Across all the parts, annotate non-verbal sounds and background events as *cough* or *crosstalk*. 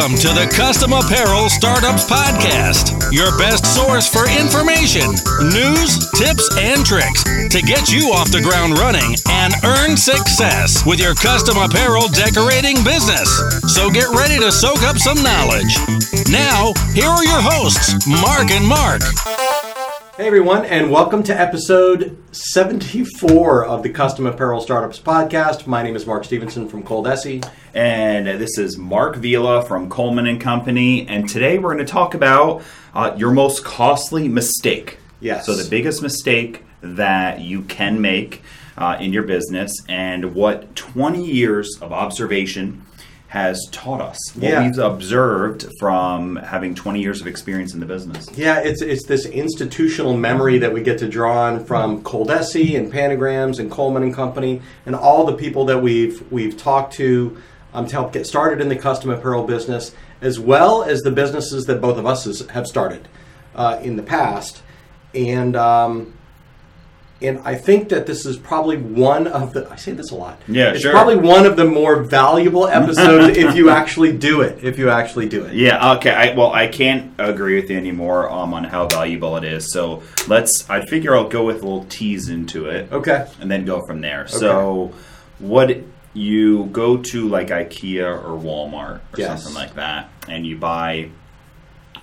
Welcome to the Custom Apparel Startups Podcast, your best source for information, news, tips, and tricks to get you off the ground running and earn success with your custom apparel decorating business. So get ready to soak up some knowledge. Now, here are your hosts, Mark and Mark. Hey everyone, and welcome to episode 74 of the Custom Apparel Startups Podcast. My name is Mark Stevenson from Coldesi. And this is Mark Vila from Coleman and Company. And today we're going to talk about uh, your most costly mistake. Yes. So, the biggest mistake that you can make uh, in your business and what 20 years of observation has taught us. What Yeah. we've observed from having 20 years of experience in the business. Yeah, it's it's this institutional memory that we get to draw on from Coldesi and Pantograms and Coleman and Company and all the people that we've we've talked to um, to help get started in the custom apparel business, as well as the businesses that both of us has, have started uh, in the past, and. Um, and I think that this is probably one of the. I say this a lot. Yeah, it's sure. probably one of the more valuable episodes if you *laughs* actually do it. If you actually do it. Yeah. Okay. I, well, I can't agree with you anymore um, on how valuable it is. So let's. I figure I'll go with a little tease into it. Okay. and then go from there. So, what you go to like IKEA or Walmart or Yes. something like that, and you buy,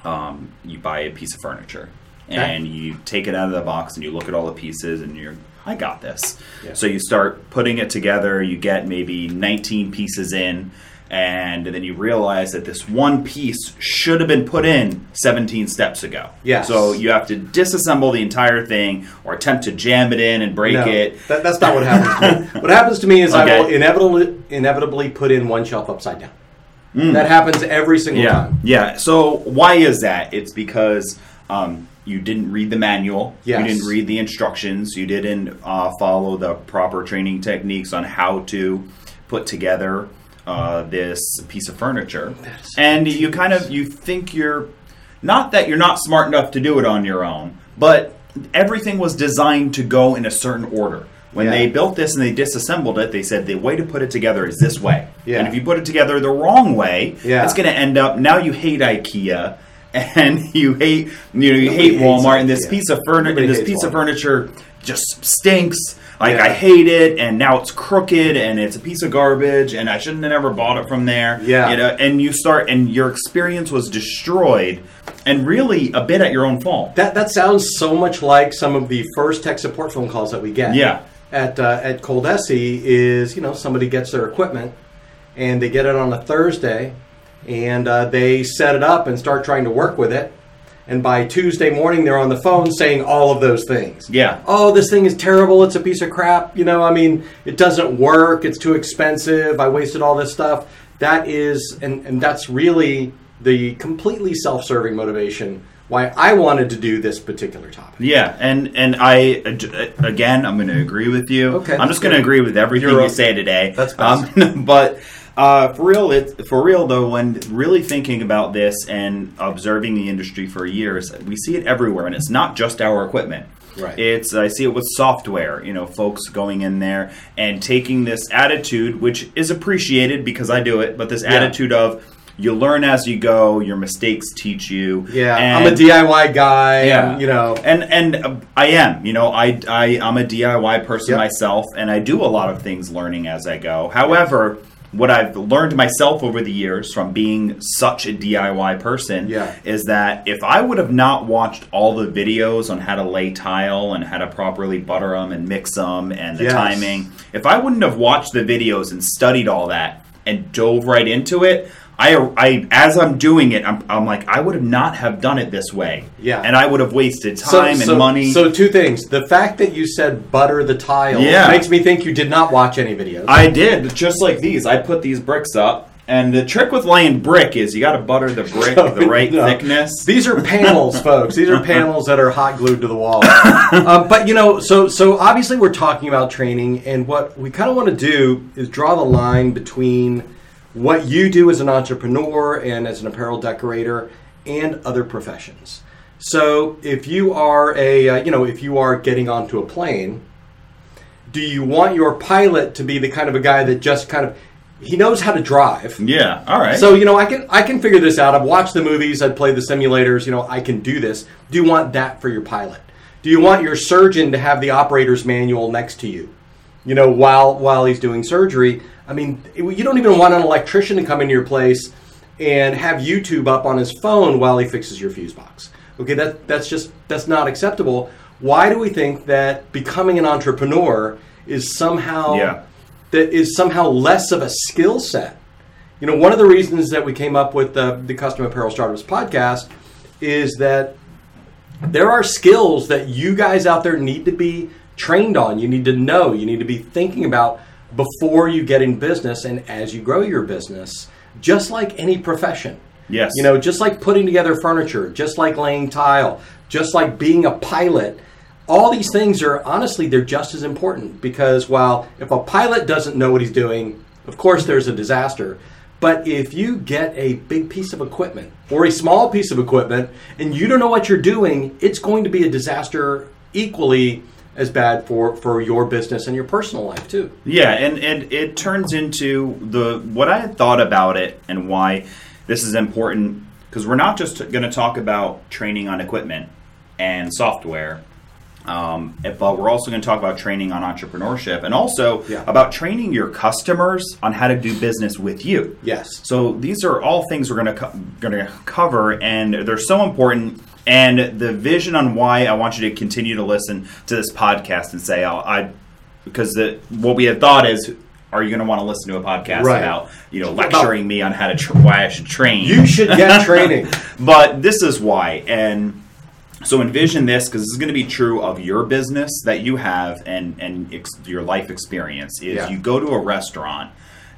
um, you buy a piece of furniture, Okay. and you take it out of the box, and you look at all the pieces, and you're, I got this. Yeah. So you start putting it together. You get maybe 19 pieces in. And then you realize that this one piece should have been put in 17 steps ago. Yes. So you have to disassemble the entire thing or attempt to jam it in and break No, it. That, that's not what happens to me. *laughs* What happens to me is I will inevitably, inevitably put in one shelf upside down. That happens every single Mm. Yeah, time. yeah. So why is that? It's because um, you didn't read the manual. Yes. You didn't read the instructions. You didn't uh, follow the proper training techniques on how to put together uh, this piece of furniture. And you kind of you think you're not that you're not smart enough to do it on your own, but everything was designed to go in a certain order. When Yeah. they built this and they disassembled it, they said the way to put it together is this way. Yeah. And if you put it together the wrong way, Yeah. it's going to end up now you hate IKEA *laughs* and you hate you know you Nobody hate Walmart and this IKEA. piece of furniture this piece of furniture just stinks. Like Yeah. I hate it, and now it's crooked, and it's a piece of garbage, and I shouldn't have never bought it from there. Yeah. you know, and you start, and your experience was destroyed, and really a bit at your own fault. That that sounds so much like some of the first tech support phone calls that we get. Yeah. At uh, at Coldesi is you know somebody gets their equipment and they get it on a Thursday and uh, they set it up and start trying to work with it. And by Tuesday morning, they're on the phone saying all of those things. Yeah. oh, this thing is terrible. It's a piece of crap. You know, I mean, it doesn't work. It's too expensive. I wasted all this stuff. That is, and, and that's really the completely self serving motivation why I wanted to do this particular topic. Yeah, and and I again, I'm going to agree with you. Okay. I'm just going to agree with everything You're you okay. say today. That's best. um, *laughs* but uh, for real, it for real though, when really thinking about this and observing the industry for years, we see it everywhere, and it's not just our equipment. Right. It's I see it with software. You know, folks going in there and taking this attitude, which is appreciated because I do it, but this attitude of you learn as you go. Your mistakes teach you. Yeah, and- I'm a DIY guy. yeah, and, you know, and and uh, I am. You know, I I I'm a DIY person Yep. myself, and I do a lot of things learning as I go. However, what I've learned myself over the years from being such a DIY person Yeah. is that if I would have not watched all the videos on how to lay tile and how to properly butter them and mix them and the Yes. timing, if I wouldn't have watched the videos and studied all that and dove right into it. I, I, as I'm doing it, I'm, I'm like, I would have not have done it this way. Yeah. And I would have wasted time so, and money. So two things: the fact that you said butter the tile Yeah. makes me think you did not watch any videos. I did, just like these. I put these bricks up. And the trick with laying brick is you got to butter the brick *laughs* the right No. thickness. These are panels, *laughs* folks. These are panels that are hot glued to the wall. *laughs* um, but you know, so so obviously we're talking about training, and what we kind of want to do is draw the line between what you do as an entrepreneur and as an apparel decorator and other professions. So if you are a uh, you know if you are getting onto a plane, do you want your pilot to be the kind of a guy that just kind of he knows how to drive. Yeah. All right. So you know, I can I can figure this out. I've watched the movies. I've played the simulators. You know, I can do this. Do you want that for your pilot? Do you want your surgeon to have the operator's manual next to you? You know, while while he's doing surgery. I mean, you don't even want an electrician to come into your place and have YouTube up on his phone while he fixes your fuse box. Okay, that that's just that's not acceptable. Why do we think that becoming an entrepreneur is somehow Yeah. that is somehow less of a skill set? You know, one of the reasons that we came up with the, the Custom Apparel Startups podcast is that there are skills that you guys out there need to be trained on. You need to know. You need to be thinking about before you get in business and as you grow your business, just like any profession. Yes. You know, just like putting together furniture, just like laying tile, just like being a pilot, all these things are honestly they're just as important because while if a pilot doesn't know what he's doing, of course there's a disaster. But if you get a big piece of equipment or a small piece of equipment and you don't know what you're doing, it's going to be a disaster equally as bad for, for your business and your personal life too. Yeah, and, and it turns into the what I had thought about it and why this is important because we're not just going to talk about training on equipment and software, um, but we're also going to talk about training on entrepreneurship and also Yeah. about training your customers on how to do business with you. Yes. So these are all things we're going to co- going to cover, and they're so important. And the vision on why I want you to continue to listen to this podcast and say, "I'll- I," because the, what we had thought is, are you going to want to listen to a podcast Right. about you know lecturing me on how to tr- why I should train? You should get *laughs* training. but this is why and so envision this because this is going to be true of your business that you have and and ex- your life experience is Yeah. you go to a restaurant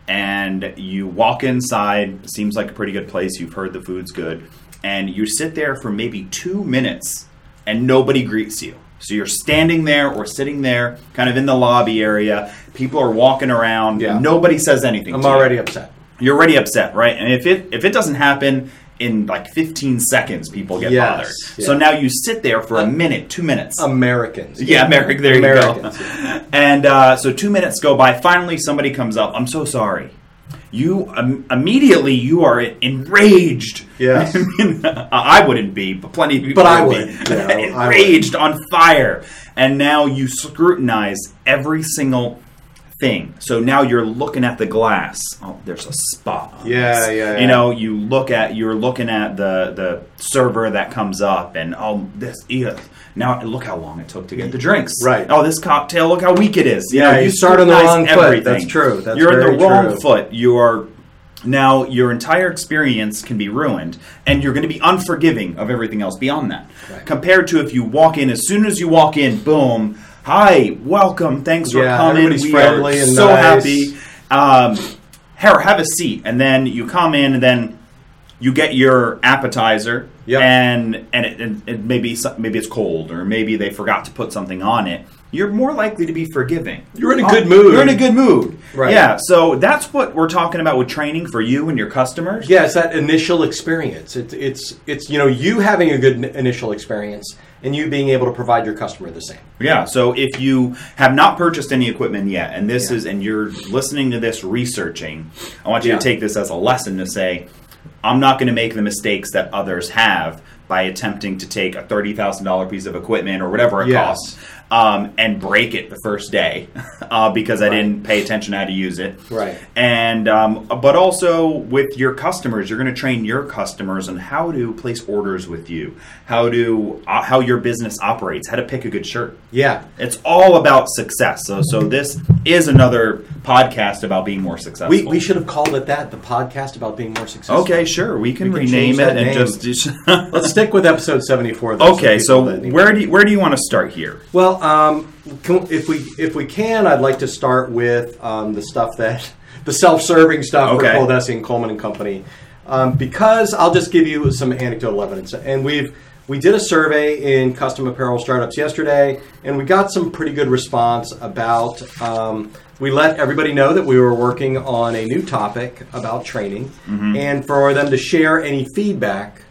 and you walk inside seems like a pretty good place you've heard the food's good and you sit there for maybe two minutes and nobody greets you so you're standing there or sitting there kind of in the lobby area people are walking around Yeah. nobody says anything I'm to you already upset. you're already upset, right? And if it if it doesn't happen in like 15 seconds, people get Yes, bothered. yeah. So now you sit there for a minute, two minutes. Americans. yeah, America. There Americans, you go. *laughs* And uh, so two minutes go by. Finally, somebody comes up. I'm so sorry. You um, immediately you are enraged. Yes. *laughs* I, mean, I wouldn't be, but plenty of people But I would be *laughs* Yeah, I would. enraged, on fire. And now you scrutinize every single thing. So now you're looking at the glass. Oh, there's a spot. Yeah, yeah, yeah. You know, you look at you're looking at the the server that comes up, and oh, this yeah. Now look how long it took to get the drinks. Right. Oh, this cocktail. Look how weak it is. Yeah, you start on the wrong foot. That's true. That's you're in the wrong true. foot. You are. Now your entire experience can be ruined, and you're going to be unforgiving of everything else beyond that. Right. Compared to if you walk in, as soon as you walk in, boom, hi, welcome, thanks for Yeah, coming. everybody's we friendly are and so nice. happy. Um, here, have a seat, and then you come in, and then you get your appetizer, Yep. and and it, and it maybe maybe it's cold, or maybe they forgot to put something on it. You're more likely to be forgiving. You're in a Oh, good mood. You're in a good mood. Right. Yeah. So that's what we're talking about with training for you and your customers. Yeah, it's that initial experience. It's it's it's you know you having a good n- initial experience and you being able to provide your customer the same. Yeah. So if you have not purchased any equipment yet, and this Yeah. is, and you're listening to this, researching, I want you Yeah. to take this as a lesson to say, I'm not going to make the mistakes that others have by attempting to take a thirty thousand dollar piece of equipment or whatever it Yes. costs. Um, and break it the first day *laughs* uh, because I didn't pay attention how to use it. Right. And um, but also with your customers, you're going to train your customers on how to place orders with you, how to uh, how your business operates, how to pick a good shirt. Yeah. It's all about success. So, so this is another podcast about being more successful. We, we should have called it that, the podcast about being more successful. okay, sure, we can We can rename it and just. just *laughs* Let's stick with episode 74. though, so okay, so where do you, where do you want to start here? Well, um, if we if we can, I'd like to start with um, the stuff that *laughs* the self-serving stuff Okay. for Coldesi and Coleman and Company, um, because I'll just give you some anecdotal evidence. And we've we did a survey in custom apparel startups yesterday, and we got some pretty good response about. Um, we let everybody know that we were working on a new topic about training, and for them to share any feedback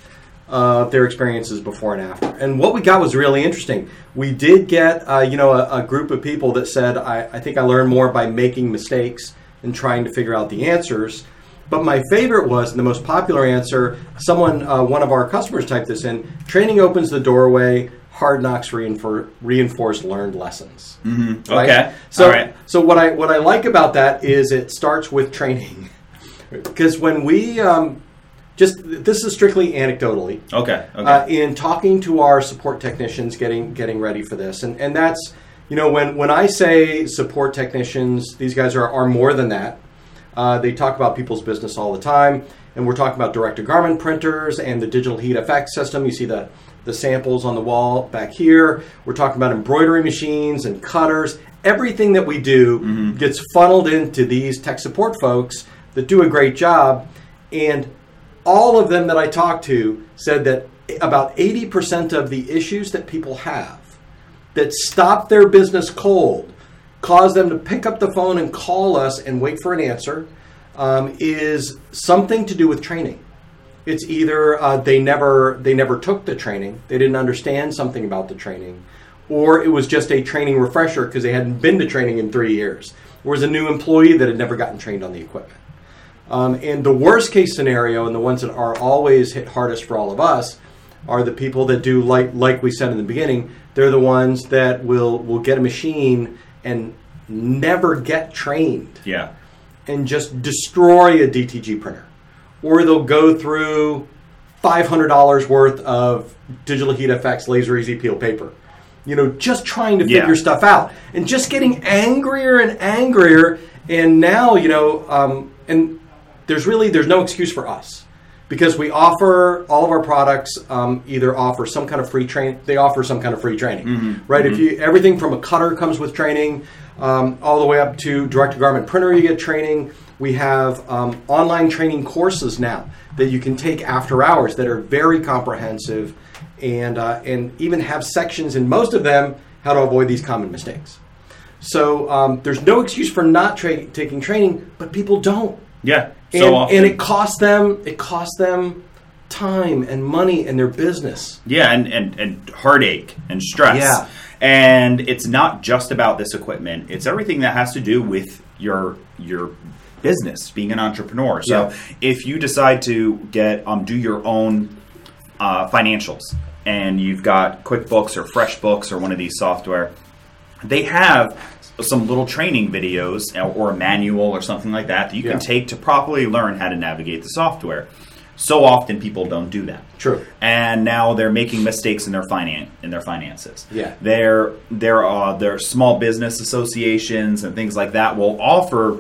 of their experiences before and after. And what we got was really interesting. We did get, uh, you know, a, a group of people that said, I, I think I learned more by making mistakes and trying to figure out the answers. But my favorite was and the most popular answer. Someone, uh, one of our customers, typed this in: "Training opens the doorway. Hard knocks reinforce, reinforce learned lessons." Mm-hmm. Okay. So, right. so what I what I like about that is it starts with training, *laughs* because when we um, just this is strictly anecdotally Okay. Okay. uh, in talking to our support technicians, getting getting ready for this, and and that's you know when when I say support technicians, these guys are are more than that. Uh, they talk about people's business all the time, and we're talking about direct to garment printers and the digital heat effect system. You see the the samples on the wall back here. We're talking about embroidery machines and cutters. Everything that we do gets funneled into these tech support folks that do a great job, and all of them that I talked to said that about 80% of the issues that people have that stop their business cold, cause them to pick up the phone and call us and wait for an answer, um, is something to do with training. It's either uh, they never they never took the training, they didn't understand something about the training, or it was just a training refresher because they hadn't been to training in three years, or was a new employee that had never gotten trained on the equipment. Um, and the worst case scenario, and the ones that are always hit hardest for all of us, are the people that do like like we said in the beginning. They're the ones that will will get a machine and never get trained yeah. and just destroy a DTG printer, or they'll go through five hundred dollars worth of digital heat effects laser easy peel paper. You know, just trying to Yeah. figure stuff out and just getting angrier and angrier. And now, you know, um, and there's really there's no excuse for us. Because we offer all of our products um, either offer some kind of free train they offer some kind of free training right? If you everything from a cutter comes with training um, all the way up to direct to garment printer you get training. We have um, online training courses now that you can take after hours that are very comprehensive and uh, and even have sections in most of them how to avoid these common mistakes. So um, there's no excuse for not tra- taking training but people don't. Yeah. And, So often. and it costs them it costs them time and money and their business Yeah, and, and, and heartache and stress. Yeah. And it's not just about this equipment. It's everything that has to do with your your business, being an entrepreneur. So Yeah. if you decide to get um, do your own uh, financials and you've got QuickBooks or FreshBooks or one of these software, they have some little training videos or a manual or something like that that you Yeah. can take to properly learn how to navigate the software. So often people don't do that true and now they're making mistakes in their finan- in their finances. Yeah. There there are uh, there small business associations and things like that will offer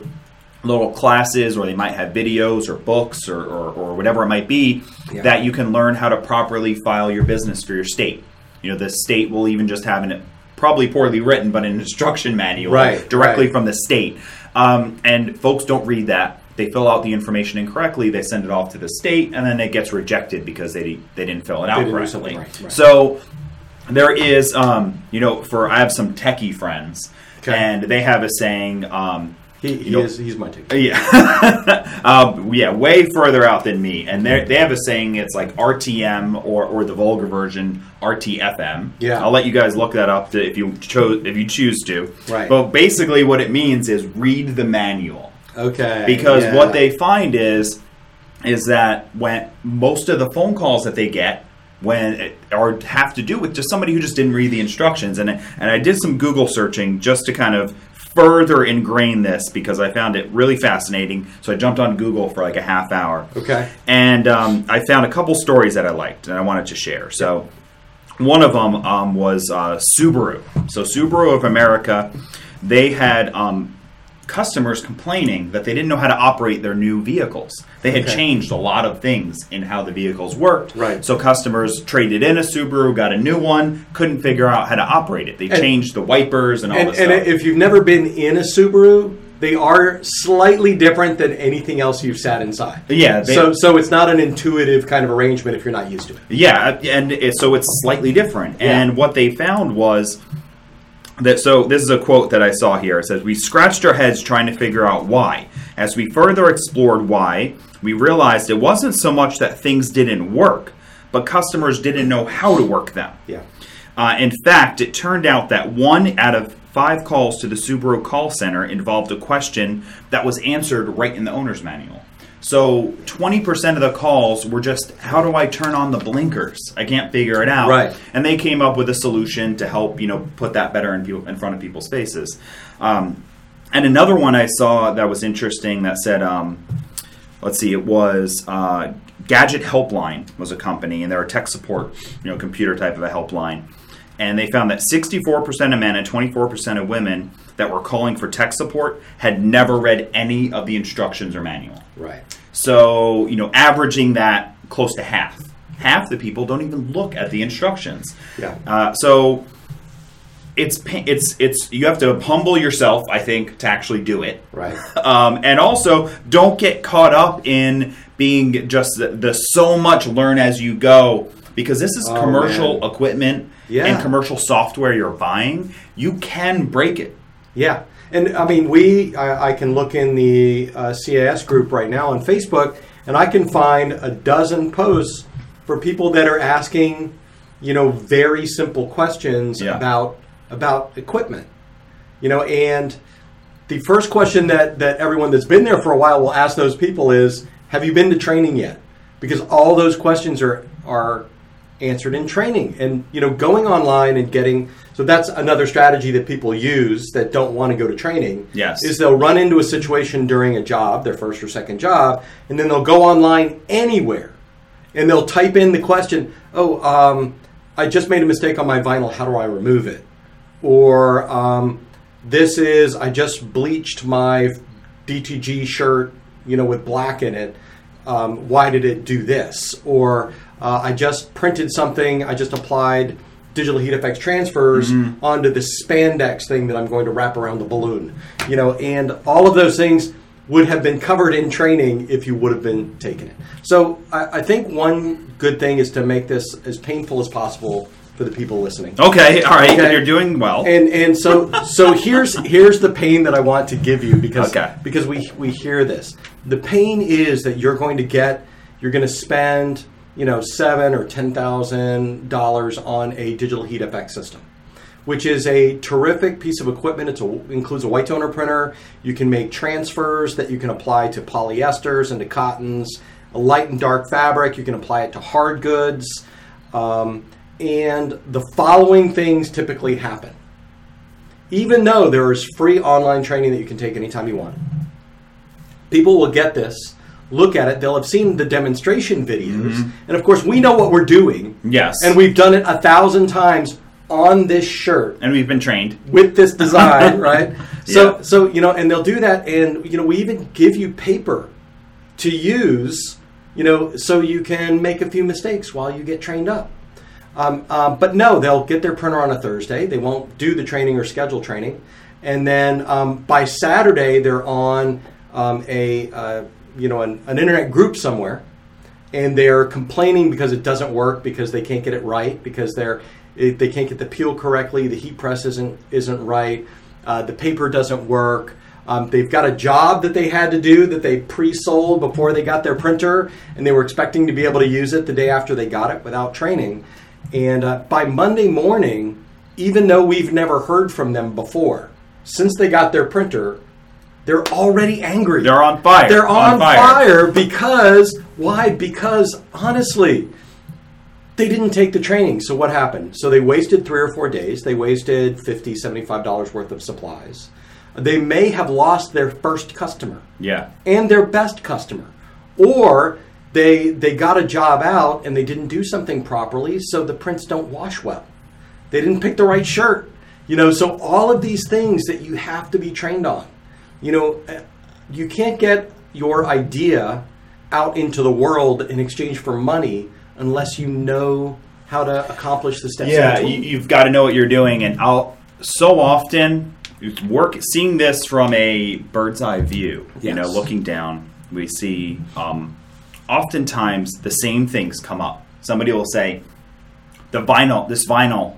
little classes or they might have videos or books or, or, or whatever it might be Yeah. that you can learn how to properly file your business for your state. You know, the state will even just have an probably poorly written but an instruction manual Right, directly right. from the state. Um, and folks don't read that. They fill out the information incorrectly. They send it off to the state, and then it gets rejected because they they didn't fill it out correctly. right. So there is, um, you know, for I have some techie friends, Okay. and they have a saying. Um, he, he is he's my ticket yeah, *laughs* um, yeah, way further out than me. And they they have a saying. It's like RTM or, or the vulgar version RTFM. Yeah. I'll let you guys look that up to, if you chose if you choose to. Right. But basically, what it means is read the manual okay because yeah. what they find is is that when most of the phone calls that they get when or have to do with just somebody who just didn't read the instructions and and I did some Google searching just to kind of further ingrain this because I found it really fascinating so I jumped on Google for like a half hour okay and um, I found a couple stories that I liked and I wanted to share. So one of them um, was uh, Subaru. So Subaru of America, they had um, customers complaining that they didn't know how to operate their new vehicles. They had Okay. changed a lot of things in how the vehicles worked. Right. So customers traded in a Subaru, got a new one, couldn't figure out how to operate it. They And- changed the wipers and all and, this and stuff. if you've never been in a Subaru they are slightly different than anything else you've sat inside Yeah, they- so so it's not an intuitive kind of arrangement if you're not used to it Yeah, and it, so it's slightly different. Yeah. And what they found was that so this is a quote that I saw here. It says, "We scratched our heads trying to figure out why. As we further explored why, we realized it wasn't so much that things didn't work, but customers didn't know how to work them." yeah Uh, in fact, it turned out that one out of five calls to the Subaru call center involved a question that was answered right in the owner's manual. So 20% of the calls were just, how do I turn on the blinkers? I can't figure it out. Right. And they came up with a solution to help, you know, put that better in, people, in front of people's faces. Um, and another one I saw that was interesting that said, um, let's see, it was uh, Gadget Helpline was a company, and they're a tech support, you know, computer type of a helpline. And they found that 64% of men and 24% of women that were calling for tech support had never read any of the instructions or manual. Right. So, you know, averaging that close to half. Half the people don't even look at the instructions. Yeah. Uh, so it's it's it's you have to humble yourself, I think, to actually do it. Right. *laughs* Um, and also, don't get caught up in being just the, the so much learn as you go because this is Oh, commercial man. equipment Yeah. and commercial software you're buying. You can break it. Yeah, and I mean, we I, I can look in the uh, CAS group right now on Facebook, and I can find a dozen posts for people that are asking, you know, very simple questions Yeah. about about equipment, you know, and the first question that that everyone that's been there for a while will ask those people is, "Have you been to training yet?" Because all those questions are are answered in training, and you know, going online and getting so that's another strategy that people use that don't want to go to training. Yes. is they'll run into a situation during a job, their first or second job, and then they'll go online anywhere, and they'll type in the question, "Oh, um, I just made a mistake on my vinyl. How do I remove it?" Or um, this is I just bleached my DTG shirt, you know, with black in it. Um, why did it do this? Or uh, I just printed something. I just applied digital heat effects transfers onto this spandex thing that I'm going to wrap around the balloon. You know, and all of those things would have been covered in training if you would have been taking it. So I, I think one good thing is to make this as painful as possible for the people listening. Okay, all right, Okay. you're doing well. And and so so here's here's the pain that I want to give you because Okay. because we we hear this. The pain is that you're going to get you're going to spend you know seven or ten thousand dollars on a digital heat effect system, which is a terrific piece of equipment. It includes a white toner printer. You can make transfers that you can apply to polyesters and to cottons, a light and dark fabric. You can apply it to hard goods. Um, and the following things typically happen. Even though there is free online training that you can take anytime you want, people will get this, look at it, they'll have seen the demonstration videos, and of course, we know what we're doing. Yes. And we've done it a thousand times on this shirt and we've been trained. with this *laughs* design, right? So, Yeah. so you know, and they'll do that, and you know, we even give you paper to use, you know, so you can make a few mistakes while you get trained up. Um, um, but no, they'll get their printer on a Thursday. They won't do the training or schedule training, and then um, by Saturday they're on um, a uh, you know an, an internet group somewhere, and they're complaining because it doesn't work because they can't get it right because they're they can't get the peel correctly. The heat press isn't isn't right. Uh, the paper doesn't work. Um, they've got a job that they had to do that they pre-sold before they got their printer, and they were expecting to be able to use it the day after they got it without training. And uh, by Monday morning, even though we've never heard from them before, since they got their printer, they're already angry. They're on fire. They're on, On fire. fire. because why? Because honestly, they didn't take the training. So what happened? So they wasted three or four days. They wasted 50 $75 worth of supplies. They may have lost their first customer Yeah. and their best customer. Or they they got a job out and they didn't do something properly, so the prints don't wash well. They didn't pick the right shirt. You know, so all of these things that you have to be trained on. You know, you can't get your idea out into the world in exchange for money unless you know how to accomplish the steps. Yeah, you, you've got to know what you're doing, and I'll so often work seeing this from a bird's eye view. You know, looking down, we see um, oftentimes the same things come up. Somebody will say, "The vinyl, this vinyl,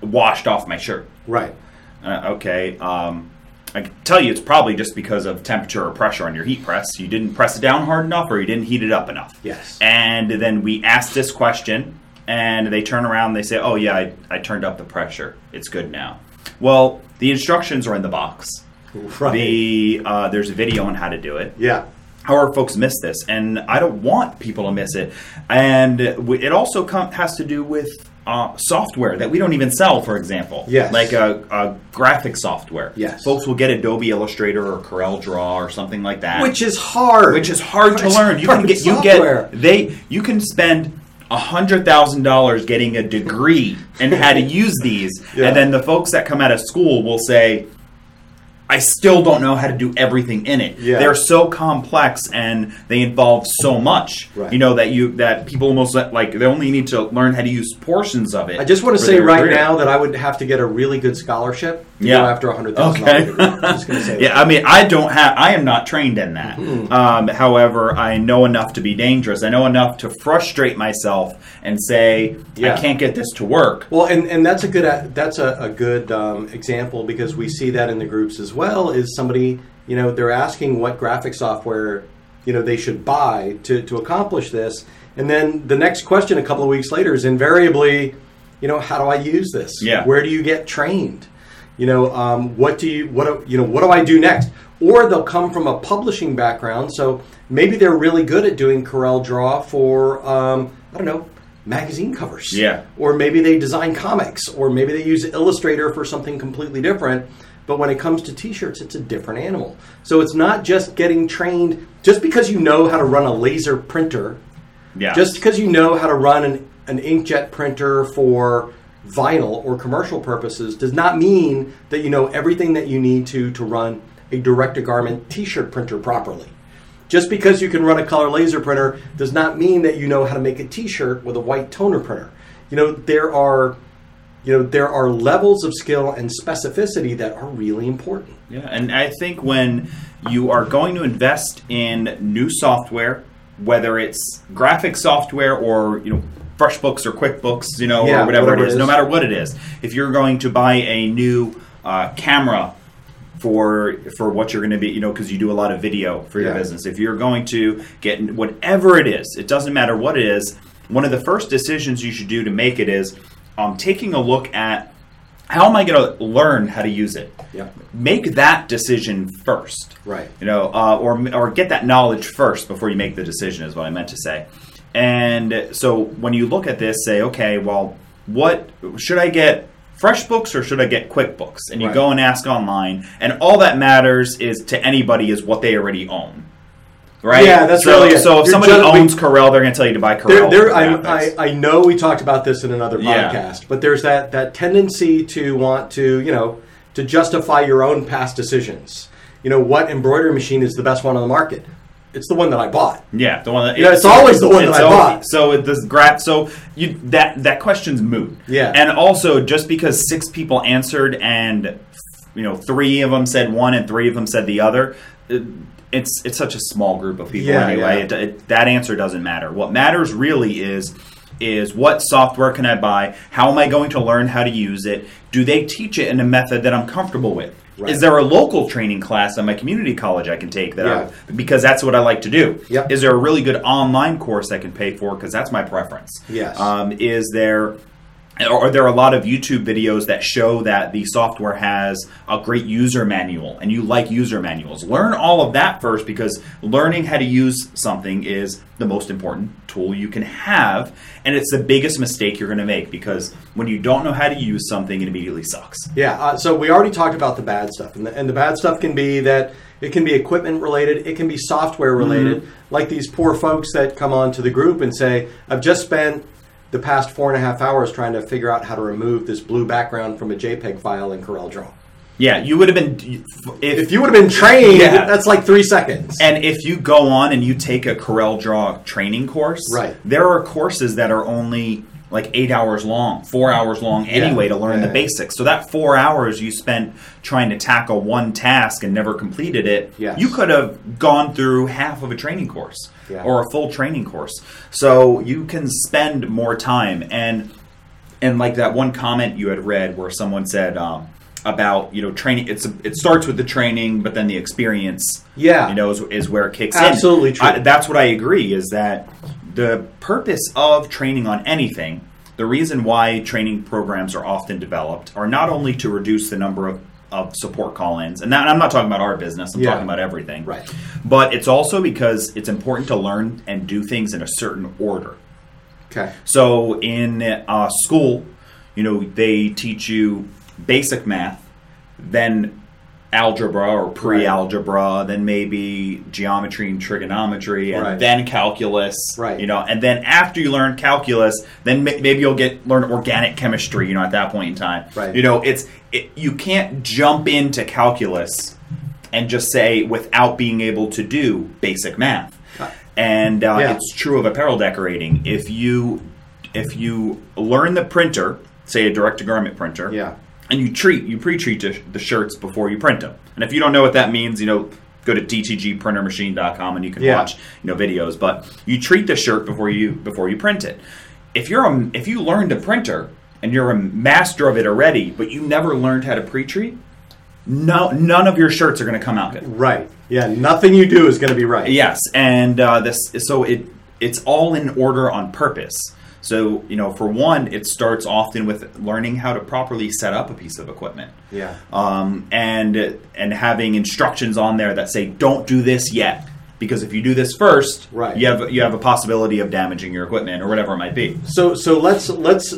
washed off my shirt." right. Uh, okay. Um, I can tell you it's probably just because of temperature or pressure on your heat press. You didn't press it down hard enough or you didn't heat it up enough. Yes. And then we ask this question and they turn around and they say, oh, yeah, I, I turned up the pressure. It's good now. Well, The instructions are in the box. Right. The uh, there's a video on how to do it. yeah. However, folks miss this, and I don't want people to miss it. And it also com- has to do with uh, software that we don't even sell, for example. Yes. Like a, a graphic software. Yes. Folks will get Adobe Illustrator or Corel Draw or something like that. Which is hard. which is hard to It's learn. You can get you software. get they you can spend a hundred thousand dollars getting a degree and how to use these, *laughs* Yeah. and then the folks that come out of school will say. I still don't know how to do everything in it. Yeah. They're so complex and they involve so much. Right. You know that you that people almost like they only need to learn how to use portions of it. I just want to say right career. now that I would have to get a really good scholarship to Yeah. go after a hundred thousand Okay. dollars. I'm just going to say *laughs* yeah, that. I mean, I don't have. I am not trained in that. Mm-hmm. Um, however, I know enough to be dangerous. I know enough to frustrate myself and say Yeah. I can't get this to work. Well, and, and that's a good that's a, a good um, example because we see that in the groups as well. Well is somebody you know they're asking what graphic software you know they should buy to to accomplish this, and then the next question a couple of weeks later is invariably, you know, how do I use this? Yeah. Where do you get trained? You know, um, what do you what do, you know what do I do next? Or they'll come from a publishing background, so maybe they're really good at doing Corel Draw for um, I don't know magazine covers Yeah. or maybe they design comics, or maybe they use Illustrator for something completely different. But when it comes to T-shirts, it's a different animal. So it's not just getting trained just because you know how to run a laser printer, Yeah. just because you know how to run an, an inkjet printer for vinyl or commercial purposes, does not mean that you know everything that you need to to run a direct-to-garment T-shirt printer properly. Just because you can run a color laser printer does not mean that you know how to make a T-shirt with a white toner printer. You know there are, you know there are levels of skill and specificity that are really important. Yeah, and I think when you are going to invest in new software, whether it's graphic software or you know FreshBooks or QuickBooks, you know, Yeah, or whatever, whatever it is, no matter what it is, if you're going to buy a new uh, camera for for what you're going to be, you know, because you do a lot of video for your Yeah. business, if you're going to get whatever it is, it doesn't matter what it is. One of the first decisions you should do to make it is um, taking a look at how am I going to learn how to use it Yeah. make that decision first. Right. You know, uh, or or get that knowledge first before you make the decision is what I meant to say. And so when you look at this, say, okay, well, what should I get? FreshBooks or should I get QuickBooks? And you Right. go and ask online, and all that matters is to anybody is what they already own. Right? Yeah, that's so, really it. So if You're somebody generally- owns Corel, they're going to tell you to buy Corel. There, there, I. I, I know we talked about this in another Yeah. podcast, but there's that, that tendency to want to, you know, to justify your own past decisions. You know, what embroidery machine is the best one on the market? It's the one that I bought. Yeah, the one that Yeah, it's always the one that I always- bought. So it does grab. So you that that question's moot. Yeah. and also just because six people answered and you know three of them said one and three of them said the other, it's it's such a small group of people Yeah, anyway. yeah. It, it, that answer doesn't matter. What matters really is is what software can I buy? How am I going to learn how to use it? Do they teach it in a method that I'm comfortable with? Right. Is there a local training class at my community college I can take that Yeah. I, because that's what I like to do? Yep. Is there a really good online course I can pay for? Because that's my preference. Yes. Um, is there or there are a lot of YouTube videos that show that the software has a great user manual and you like user manuals? Learn all of that first because learning how to use something is the most important tool you can have. And it's the biggest mistake you're going to make because when you don't know how to use something, it immediately sucks. Yeah, uh, so we already talked about the bad stuff, and the, and the bad stuff can be that it can be equipment related, it can be software related, like these poor folks that come onto the group and say, "I've just spent the past four and a half hours trying to figure out how to remove this blue background from a JPEG file in Corel Draw." Yeah, you would have been if, If you would have been trained, Yeah. that's like three seconds. And if you go on and you take a Corel Draw training course, Right. there are courses that are only like eight hours long, four hours long anyway to learn Yeah. the basics. So that four hours you spent trying to tackle one task and never completed it, Yes. you could have gone through half of a training course Yeah. or a full training course. So you can spend more time and and like that one comment you had read where someone said um, about you know training it's it starts with the training but then the experience Yeah. you know is, is where it kicks Absolutely in absolutely true. I, that's what i agree is that the purpose of training on anything the reason why training programs are often developed are not only to reduce the number of of support call-ins, and that, I'm not talking about our business. I'm Yeah. talking about everything. Right. But it's also because it's important to learn and do things in a certain order. Okay. So in uh, school, you know, they teach you basic math, then algebra or pre-algebra, then maybe geometry and trigonometry, and Right. then calculus. Right. You know, and then after you learn calculus, then maybe you'll get learn organic chemistry. You know, at that point in time. Right. You know, it's it, you can't jump into calculus and just say without being able to do basic math. And uh, Yeah. it's true of apparel decorating. If you if you learn the printer, say a direct to garment printer, Yeah. And you treat you pre-treat the- the shirts before you print them. And if you don't know what that means, you know, go to dtgprintermachine.com and you can Yeah. watch you know videos. But you treat the shirt before you before you print it. If you're a if you learned a printer and you're a master of it already, but you never learned how to pre-treat, no none of your shirts are going to come out good. Right. Yeah. Nothing you do is going to be right. Yes, and uh, this so it it's all in order on purpose. So you know, for one, it starts often with learning how to properly set up a piece of equipment, Yeah. um, and and having instructions on there that say don't do this yet, because if you do this first, Right. you have you have a possibility of damaging your equipment or whatever it might be. So so let's let's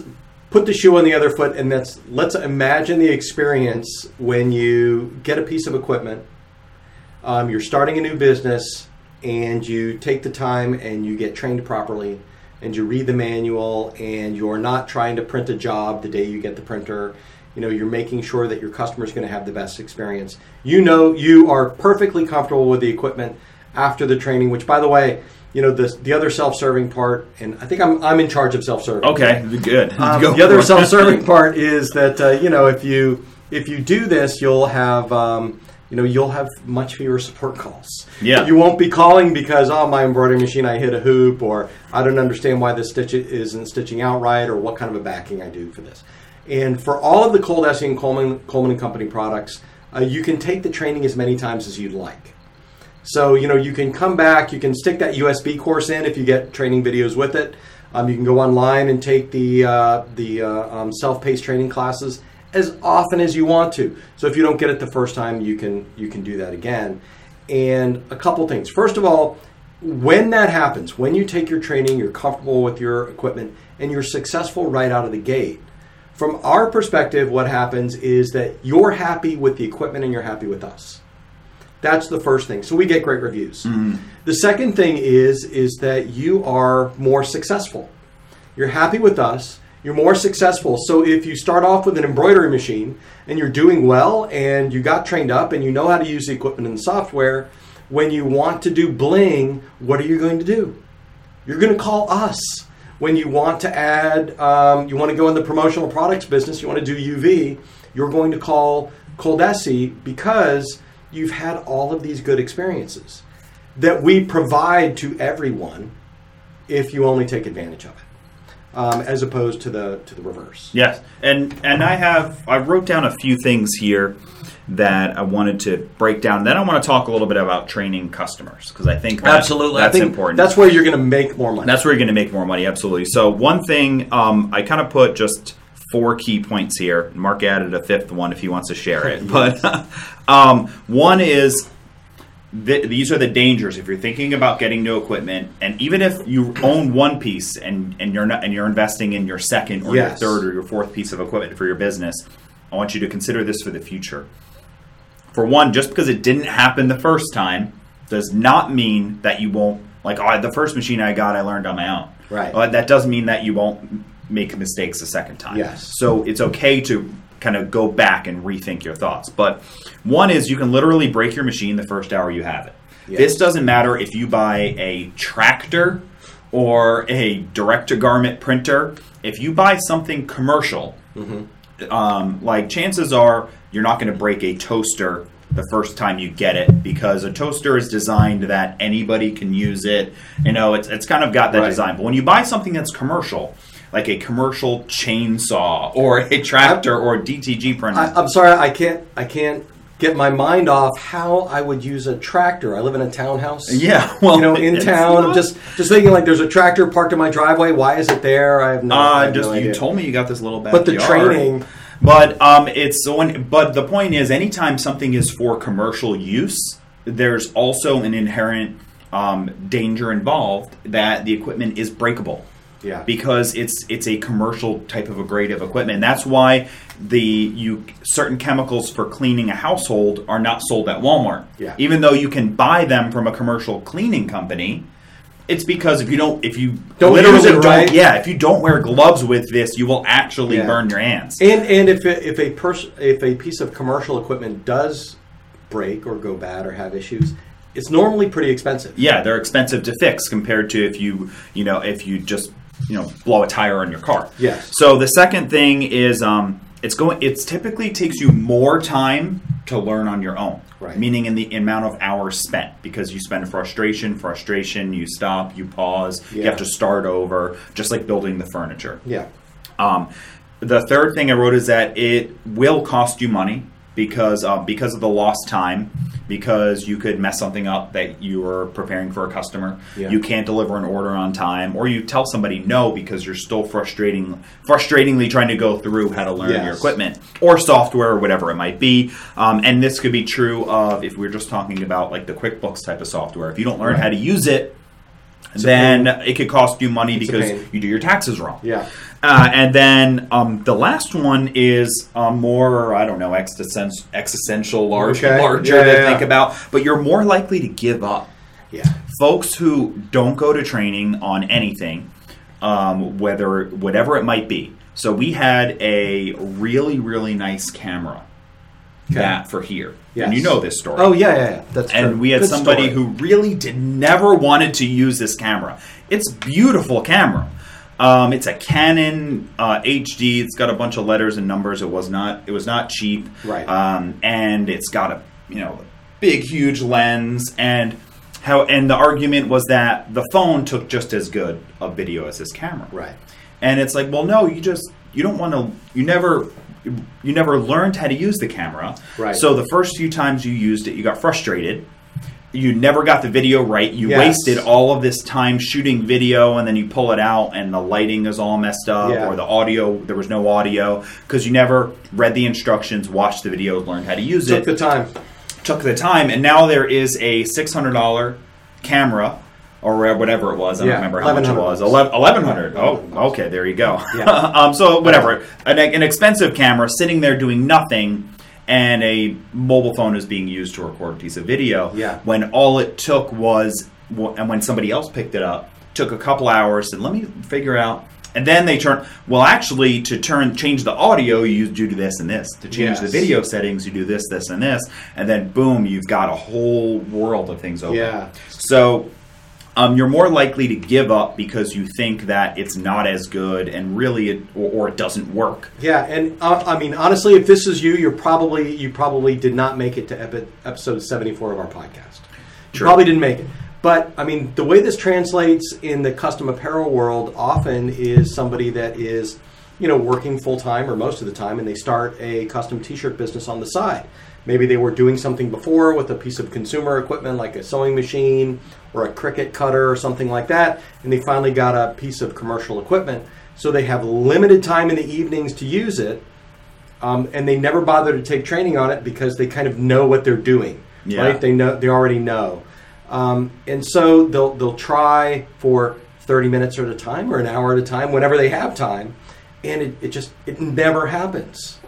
put the shoe on the other foot and let's let's imagine the experience when you get a piece of equipment. Um, you're starting a new business and you take the time and you get trained properly and you read the manual and you're not trying to print a job the day you get the printer. You know, you're making sure that your customer is going to have the best experience. You know, you are perfectly comfortable with the equipment after the training, which by the way, you know, the, the other self-serving part, and I think I'm, I'm in charge of self-serving. Okay, good. *laughs* Um, Go the other self-serving part is that uh, you know if you if you do this, you'll have um, you know you'll have much fewer support calls. Yeah. you won't be calling because oh my embroidery machine I hit a hoop or I don't understand why this stitch isn't stitching out right or what kind of a backing I do for this. And for all of the Coldesi and Coleman Coleman and Company products, uh, you can take the training as many times as you'd like. So you know you can come back. You can stick that USB course in if you get training videos with it. Um, you can go online and take the uh, the uh, um, self-paced training classes as often as you want to. So if you don't get it the first time, you can you can do that again. And a couple things. First of all, when that happens, when you take your training, you're comfortable with your equipment, and you're successful right out of the gate. From our perspective, what happens is that you're happy with the equipment and you're happy with us. That's the first thing. So we get great reviews. Mm-hmm. The second thing is is that you are more successful. You're happy with us. You're more successful. So if you start off with an embroidery machine and you're doing well and you got trained up and you know how to use the equipment and the software, when you want to do bling, what are you going to do? You're going to call us. When you want to add, um, you want to go in the promotional products business, you want to do UV, you're going to call Coldesi because you've had all of these good experiences that we provide to everyone if you only take advantage of it, um, as opposed to the to the reverse. Yes, and and I have I wrote down a few things here that I wanted to break down. Then I want to talk a little bit about training customers because I think that, Absolutely, that's think important. That's where you're going to make more money. That's where you're going to make more money. Absolutely. So one thing um, I kind of put just four key points here. Mark added a fifth one if he wants to share it. *laughs* But *laughs* um, one is th- these are the dangers if you're thinking about getting new equipment, and even if you own one piece and, and you're not and you're investing in your second or Yes. your third or your fourth piece of equipment for your business, I want you to consider this for the future. For one, just because it didn't happen the first time does not mean that you won't like oh the first machine I got I learned on my own. Right. That doesn't mean that you won't make mistakes a second time. Yes. So it's okay to kind of go back and rethink your thoughts. But one is you can literally break your machine the first hour you have it. Yes. This doesn't matter if you buy a tractor or a direct to garment printer. If you buy something commercial, um, like chances are you're not going to break a toaster the first time you get it because a toaster is designed that anybody can use it. You know, it's, it's kind of got that Right. design. But when you buy something that's commercial, like a commercial chainsaw or a tractor or a DTG printer, I, I'm sorry, I can't. I can't get my mind off how I would use a tractor. I live in a townhouse. yeah, well, you know, in town. I'm not- just just thinking like there's a tractor parked in my driveway. Why is it there? I have no, I Uh, have just no you idea. told me you got this little but the training, But um, it's so when, but the point is, anytime something is for commercial use, there's also an inherent um, danger involved that the equipment is breakable. Yeah. Because it's it's a commercial type of a grade of equipment. And that's why the you certain chemicals for cleaning a household are not sold at Walmart. Yeah. Even though you can buy them from a commercial cleaning company, it's because if you don't if you Don't literally it don't right. yeah if you don't wear gloves with this you will actually Yeah. burn your hands. And and if a, if a person if a piece of commercial equipment does break or go bad or have issues, it's normally pretty expensive. yeah, they're expensive to fix compared to if you you know if you just you know blow a tire on your car. Yes. So the second thing is um, it's going. It's typically takes you more time to learn on your own. Right. Meaning in the amount of hours spent because you spend frustration, frustration. You stop, you pause, you have to start over, just like building the furniture. Yeah. Um, the third thing I wrote is that it will cost you money because uh, because of the lost time, because you could mess something up that you were preparing for a customer. Yeah. You can't deliver an order on time, or you tell somebody no because you're still frustrating, frustratingly trying to go through how to learn Yes. your equipment or software or whatever it might be. Um, and this could be true of if we're just talking about like the QuickBooks type of software. If you don't learn Right. how to use it, a then it could cost you money It's because you do your taxes wrong. Yeah. Uh, and then um, the last one is um, more, I don't know, existential, existential large, Okay. larger Yeah, to yeah, think about. But you're more likely to give up. Yeah. Folks who don't go to training on anything, um, whether whatever it might be. So we had a really, really nice camera Okay. that for here, Yes. and you know this story. Oh yeah, yeah, yeah. That's And true. we had Good somebody story. who really did never wanted to use this camera. It's beautiful camera. Um, it's a Canon uh, HD. It's got a bunch of letters and numbers. It was not. It was not cheap. Right. Um, and it's got a you know big huge lens and how and the argument was that the phone took just as good a video as this camera. Right. And it's like, well, no, you just you don't want to. You never you never learned how to use the camera. Right. So the first few times you used it, you got frustrated. You never got the video right. You Yes. wasted all of this time shooting video, and then you pull it out, and the lighting is all messed up, Yeah. or the audio there was no audio because you never read the instructions, watched the videos, learned how to use Took it Took the time. took the time, and now there is a six hundred dollar camera or whatever it was. I don't remember how much it was. Eleven hundred. Oh, okay, there you go. Yeah. *laughs* um, so whatever, an, an expensive camera sitting there doing nothing. And a mobile phone is being used to record a piece of video. Yeah. When all it took was, and when somebody else picked it up, took a couple hours. And let me figure out. And then they turn. Well, actually, to turn change the audio, you do this and this. To change the video settings, you do this, this, and this, and then boom, you've got a whole world of things open. Yeah. So um, you're more likely to give up because you think that it's not as good, and really, it, or, or it doesn't work. Yeah, and uh, I mean, honestly, if this is you, you're probably you probably did not make it to epi- episode 74 of our podcast. You True. probably didn't make it. But I mean, the way this translates in the custom apparel world often is somebody that is, you know, working full time or most of the time, and they start a custom T-shirt business on the side. Maybe they were doing something before with a piece of consumer equipment like a sewing machine or a Cricut cutter or something like that, and they finally got a piece of commercial equipment. So they have limited time in the evenings to use it, um, and they never bother to take training on it because they kind of know what they're doing. Yeah. Right? They know they already know, um, and so they'll they'll try for thirty minutes at a time or an hour at a time, whenever they have time, and it, it just it never happens.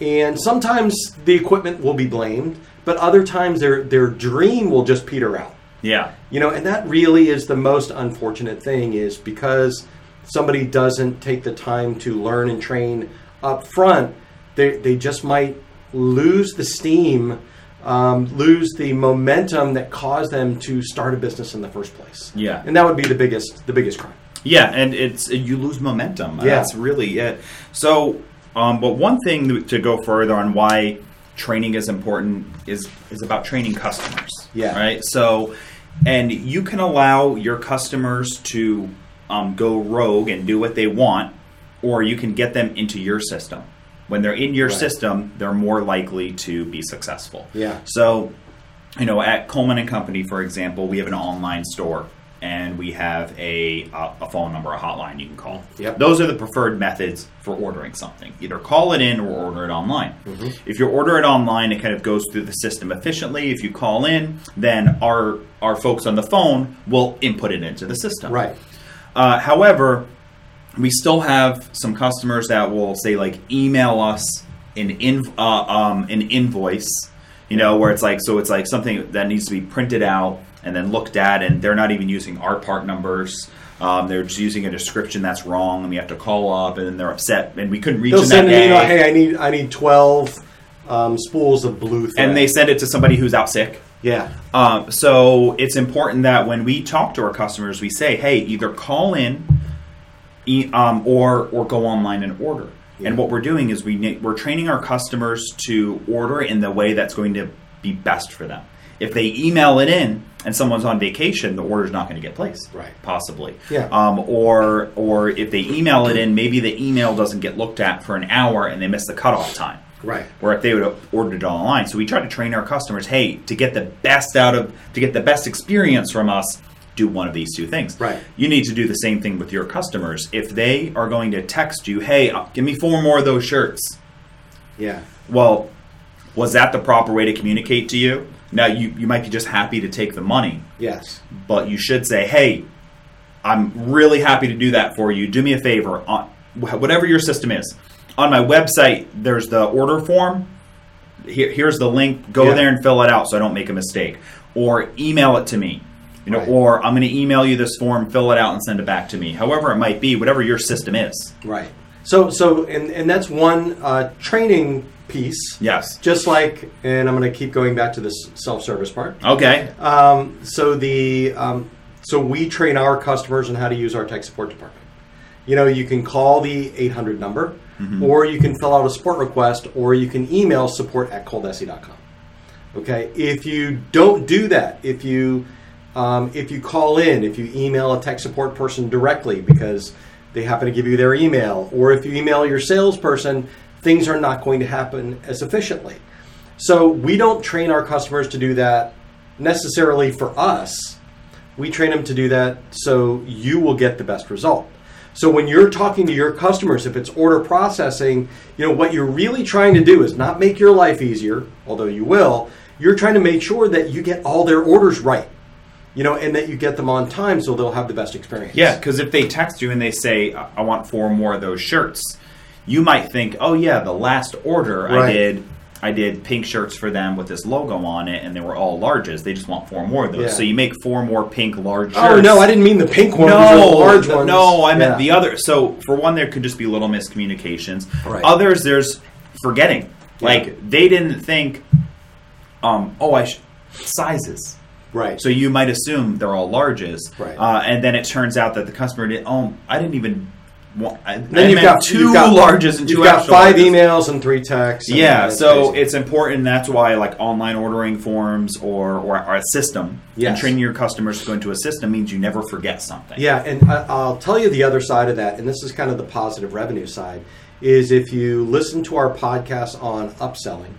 And sometimes the equipment will be blamed, but other times their their dream will just peter out. Yeah. You know, and that really is the most unfortunate thing is because somebody doesn't take the time to learn and train up front, they, they just might lose the steam, um, lose the momentum that caused them to start a business in the first place. Yeah. And that would be the biggest the biggest crime. Yeah, and it's you lose momentum. Yeah. That's really it. So, um, but one thing to go further on why training is important is is about training customers. Yeah. Right. So, and you can allow your customers to um, go rogue and do what they want, or you can get them into your system. When they're in your Right. system, they're more likely to be successful. Yeah. So, you know, at Coleman and Company, for example, we have an online store. And we have a, a, a phone number, a hotline you can call. Yep. Those are the preferred methods for ordering something. Either call it in or order it online. If you order it online, it kind of goes through the system efficiently. If you call in, then our our folks on the phone will input it into the system. Right. Uh, however, we still have some customers that will say like email us an in, uh, um, an invoice, you know, where it's like so it's like something that needs to be printed out and then looked at, and they're not even using our part numbers. Um, they're just using a description that's wrong, and we have to call up, and then they're upset, and we couldn't reach They'll them send an email. Hey, I need I need twelve um, spools of blue thread. and they send it to somebody who's out sick. yeah. Um, so it's important that when we talk to our customers, we say, "Hey, either call in, e- um, or or go online and order." And what we're doing is we we're training our customers to order in the way that's going to be best for them. If they email it in and someone's on vacation, the order's not going to get placed. Right. Possibly. Yeah. Um, or or if they email it in, maybe the email doesn't get looked at for an hour and they miss the cutoff time Right. or if they would have ordered it online. So we try to train our customers, hey, to get the best out of, to get the best experience from us, do one of these two things. Right. You need to do the same thing with your customers. If they are going to text you, hey, uh, give me four more of those shirts. Yeah. Well, was that the proper way to communicate to you? Now you, you might be just happy to take the money, Yes. but you should say, hey, I'm really happy to do that for you. Do me a favor uh, on whatever your system is. On my website, there's the order form. Here, here's the link. Go Yeah. there and fill it out so I don't make a mistake. Or email it to me. You know, Right. or I'm going to email you this form, fill it out, and send it back to me. However, it might be, whatever your system is. Right. So so and and that's one uh, training piece. Yes. Just like, and I'm going to keep going back to this self-service part. Okay. Um, so the um, so we train our customers on how to use our tech support department. You know, you can call the 800 number, or you can fill out a support request, or you can email support at coldesi.com. Okay, if you don't do that, if you um, if you call in, if you email a tech support person directly because they happen to give you their email, or if you email your salesperson, things are not going to happen as efficiently. So we don't train our customers to do that necessarily for us. We train them to do that so you will get the best result. So when you're talking to your customers, if it's order processing, you know what you're really trying to do is not make your life easier, although you will. You're trying to make sure that you get all their orders right, you know, and that you get them on time so they'll have the best experience. Yeah, because if they text you and they say, "I want four more of those shirts," you might think, "Oh yeah, the last order I did, I did pink shirts for them with this logo on it, and they were all larges. They just want four more of those. Yeah. So you make four more pink large shirts. Oh no, I didn't mean the pink ones. No, the large ones. no, I meant Yeah. the other. So for one, there could just be little miscommunications. Right. Others, there's forgetting. Like they didn't think, um, oh, I sh- sizes. Right. So you might assume they're all larges, Right. uh, and then it turns out that the customer did. Oh, I didn't even. Want, I, then I you've got 2 you've got, larges and 2 you've got five larges. emails and three texts. and Yeah, so crazy. it's important. That's why, like online ordering forms or, or, or a system, and training your customers to go into a system means you never forget something. Yeah, and I, I'll tell you the other side of that, and this is kind of the positive revenue side, is if you listen to our podcast on upselling,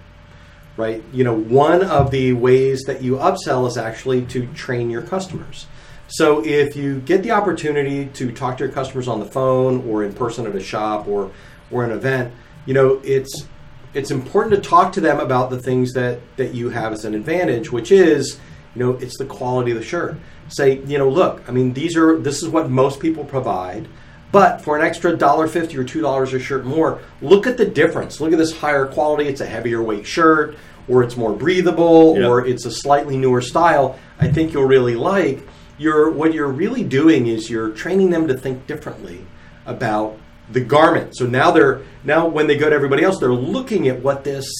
right? You know, one of the ways that you upsell is actually to train your customers. So if you get the opportunity to talk to your customers on the phone or in person at a shop or or an event, you know, it's it's important to talk to them about the things that that you have as an advantage, which is, you know, it's the quality of the shirt. Say, you know, look, I mean, these are this is what most people provide, but for an extra dollar fifty or two dollars a shirt more, look at the difference. Look at this higher quality. It's a heavier weight shirt, or it's more breathable, or it's a slightly newer style. I think you'll really like. You're what you're really doing is you're training them to think differently about the garment. So now they're now when they go to everybody else, they're looking at what this.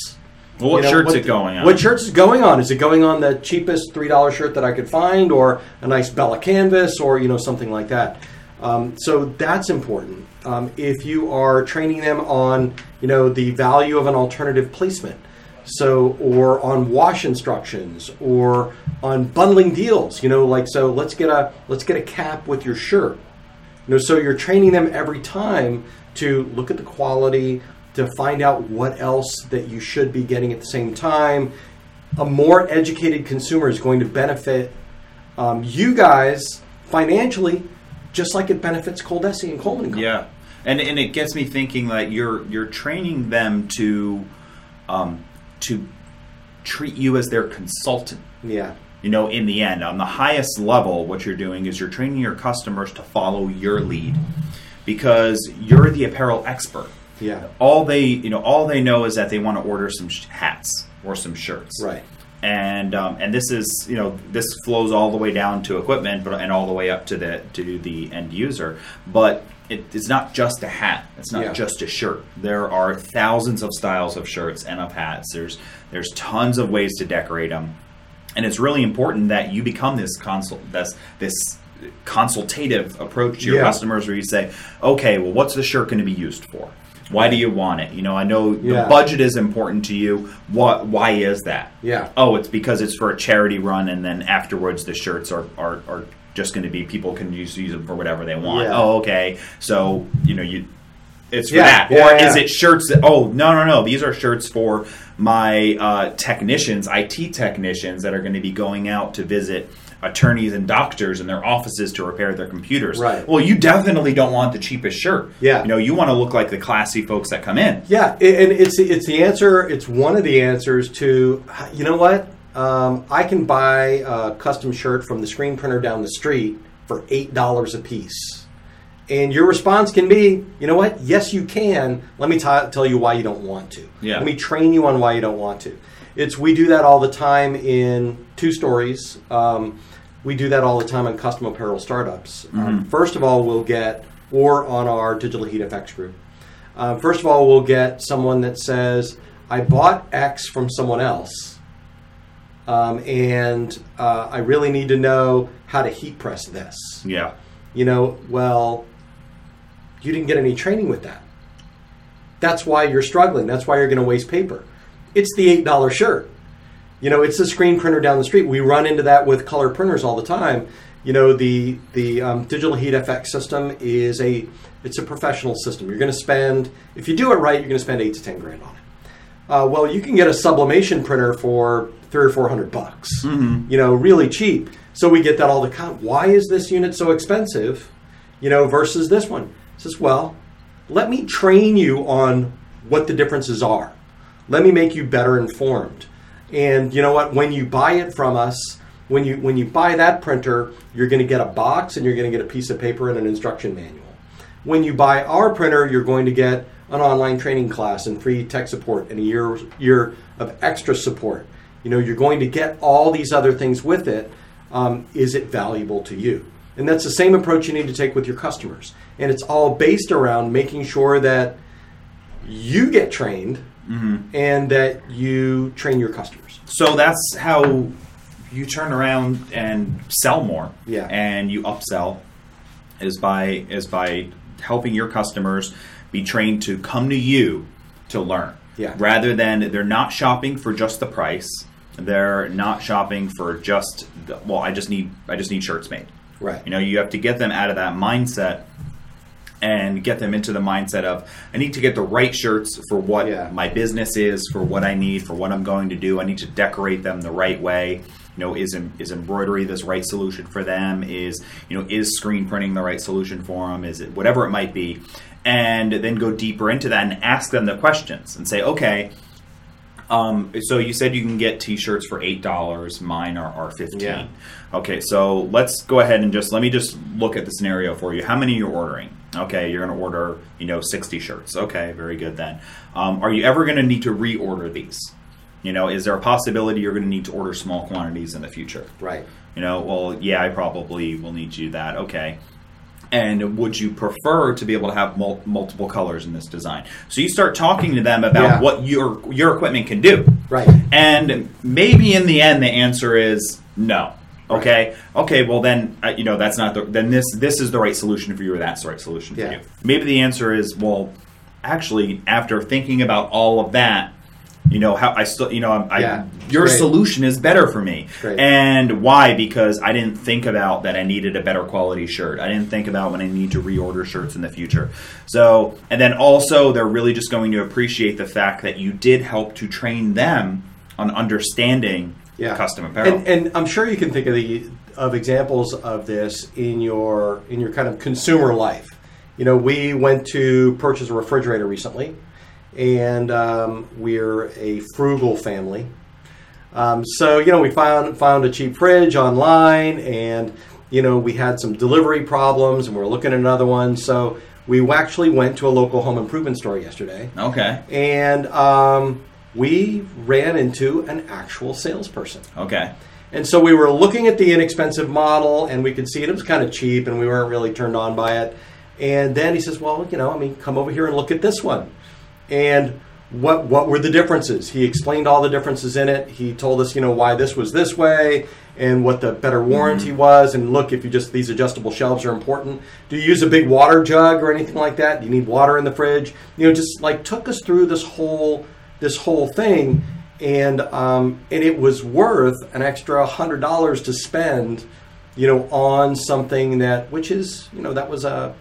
Well, what you know, shirt's what it going on? What shirts is going on? Is it going on the cheapest three dollar shirt that I could find, or a nice Bella canvas, or you know something like that? Um, so that's important. Um, if you are training them on you know the value of an alternative placement, so or on wash instructions, or on bundling deals, you know, like so let's get a let's get a cap with your shirt. You know, so you're training them every time to look at the quality, to find out what else that you should be getting at the same time. A more educated consumer is going to benefit um, you guys financially, just like it benefits Coldesi and Coleman Company. Yeah, and and it gets me thinking that you're you're training them to um, to treat you as their consultant. Yeah. You know, in the end, on the highest level, what you're doing is you're training your customers to follow your lead because you're the apparel expert. Yeah. All they you know all they know is that they want to order some sh- hats or some shirts. Right. And um, and this is you know this flows all the way down to equipment, but and all the way up to the to the end user. But it, it's not just a hat. It's not Yeah. just a shirt. There are thousands of styles of shirts and of hats. There's there's tons of ways to decorate them, and it's really important that you become this consult this this consultative approach to your Yeah. customers where you say okay well what's the shirt going to be used for why do you want it you know i know Yeah. the budget is important to you what why is that Yeah. oh, it's because it's for a charity run, and then afterwards the shirts are are, are just going to be people can use use them for whatever they want. Yeah. Oh, okay. So you know you. It's for Yeah, that, or is it shirts that? Oh no, no, no! These are shirts for my uh, technicians, IT technicians that are going to be going out to visit attorneys and doctors in their offices to repair their computers. Right. Well, you definitely don't want the cheapest shirt. Yeah. You know, you want to look like the classy folks that come in. Yeah, and it's it's the answer. It's one of the answers to you know what um, I can buy a custom shirt from the screen printer down the street for eight dollars a piece, and your response can be, you know what? Yes, you can. Let me t- tell you why you don't want to. Yeah. Let me train you on why you don't want to. It's we do that all the time in two stories. Um, we do that all the time on custom apparel startups. Um, first of all, we'll get or on our Digital Heat FX group. Uh, first of all, we'll get someone that says, I bought X from someone else, um, and uh, I really need to know how to heat press this. Yeah. You know, well, you didn't get any training with that. That's why you're struggling. That's why you're going to waste paper. It's the $8 shirt. You know, it's the screen printer down the street. We run into that with color printers all the time. You know, the the um, digital heat effect system is a it's a professional system. You're going to spend if you do it right, you're going to spend eight to ten grand on it. Uh, well, you can get a sublimation printer for three or four hundred bucks. You know, really cheap. So we get that all the time. Why is this unit so expensive? You know, versus this one. It says, well, let me train you on what the differences are. Let me make you better informed. And you know what? When you buy it from us, when you when you buy that printer, you're going to get a box and you're going to get a piece of paper and an instruction manual. When you buy our printer, you're going to get an online training class and free tech support and a year year of extra support. You know, you're going to get all these other things with it. Um, is it valuable to you? And that's the same approach you need to take with your customers. And it's all based around making sure that you get trained and that you train your customers. So that's how you turn around and sell more. Yeah. And you upsell is by is by helping your customers be trained to come to you to learn. Yeah. Rather than they're not shopping for just the price. They're not shopping for just the, well, I just need I just need shirts made. Right. You know, you have to get them out of that mindset and get them into the mindset of I need to get the right shirts for what Yeah. my business is, for what I need, for what I'm going to do. I need to decorate them the right way. You know, is is embroidery this right solution for them? Is you know, is screen printing the right solution for them? Is it whatever it might be? And then go deeper into that and ask them the questions and say, okay, um, so you said you can get T-shirts for eight dollars. Mine are, are fifteen. Yeah. Okay, so let's go ahead and just let me just look at the scenario for you. How many you're ordering? Okay, you're going to order you know sixty shirts. Okay, very good then. Um, are you ever going to need to reorder these? You know, is there a possibility you're going to need to order small quantities in the future? Right. You know, well, yeah, I probably will need you that. Okay. And would you prefer to be able to have mul- multiple colors in this design? So you start talking to them about Yeah. what your your equipment can do. Right. And maybe in the end, the answer is no. Okay. Okay. Well, then uh, you know that's not the then this this is the right solution for you, or that's the right solution Yeah. for you. Maybe the answer is well, actually, after thinking about all of that, you know how I still you know I, Yeah. your Great. solution is better for me. Great. And why? Because I didn't think about that I needed a better quality shirt. I didn't think about when I need to reorder shirts in the future. So, and then also they're really just going to appreciate the fact that you did help to train them on understanding Yeah. custom apparel. And, and I'm sure you can think of the of examples of this in your in your kind of consumer life. You know, we went to purchase a refrigerator recently, and um, we're a frugal family. Um, so you know, we found found a cheap fridge online, and you know, we had some delivery problems, and we're looking at another one. So we actually went to a local home improvement store yesterday, Okay. and um, we ran into an actual salesperson. Okay. And so we were looking at the inexpensive model, and we could see it, it was kind of cheap, and we weren't really turned on by it. And then he says, "Well, you know, I mean, come over here and look at this one." And what what were the differences? He explained all the differences in it. He told us, you know, why this was this way, and what the better warranty mm-hmm. was. And look, if you just these adjustable shelves are important. Do you use a big water jug or anything like that? Do you need water in the fridge? You know, just like took us through this whole this whole thing and um, and it was worth an extra hundred dollars to spend, you know, on something that which is you know that was a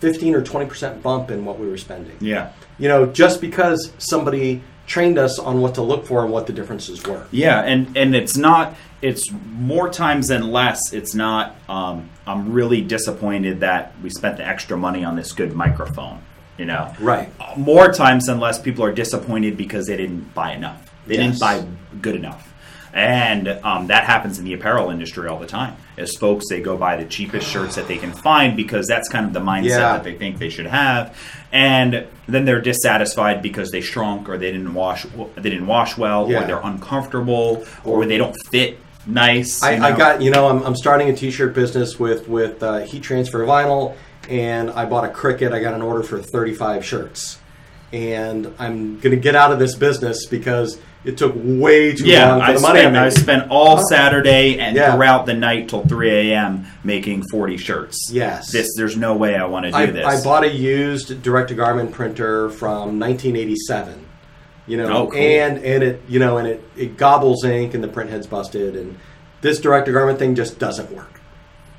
fifteen or twenty percent bump in what we were spending. Yeah. You know, just because somebody trained us on what to look for and what the differences were. Yeah, and and it's not. It's more times than less. It's not. Um, I'm really disappointed that we spent the extra money on this good microphone. You know, Right. More times than less, people are disappointed because they didn't buy enough. They Yes. didn't buy good enough, and um, that happens in the apparel industry all the time. As folks, they go buy the cheapest shirts that they can find because that's kind of the mindset Yeah. that they think they should have, and then they're dissatisfied because they shrunk or they didn't wash. They didn't wash well, Yeah. or they're uncomfortable, or they don't fit nice. I, I got you know I'm, I'm starting a t-shirt business with with uh, heat transfer vinyl, and I bought a Cricut. I got an order for 35 shirts, and I'm gonna get out of this business because it took way too Yeah, long for I the money. spent, I'm I spent all Saturday and Yeah. throughout the night till 3 a.m. making 40 shirts. Yes. This, there's no way I want to do I, this. I bought a used direct to garment printer from 1987. You know, Oh, cool. and and it you know and it it gobbles ink and the print head's busted and this direct to garment thing just doesn't work.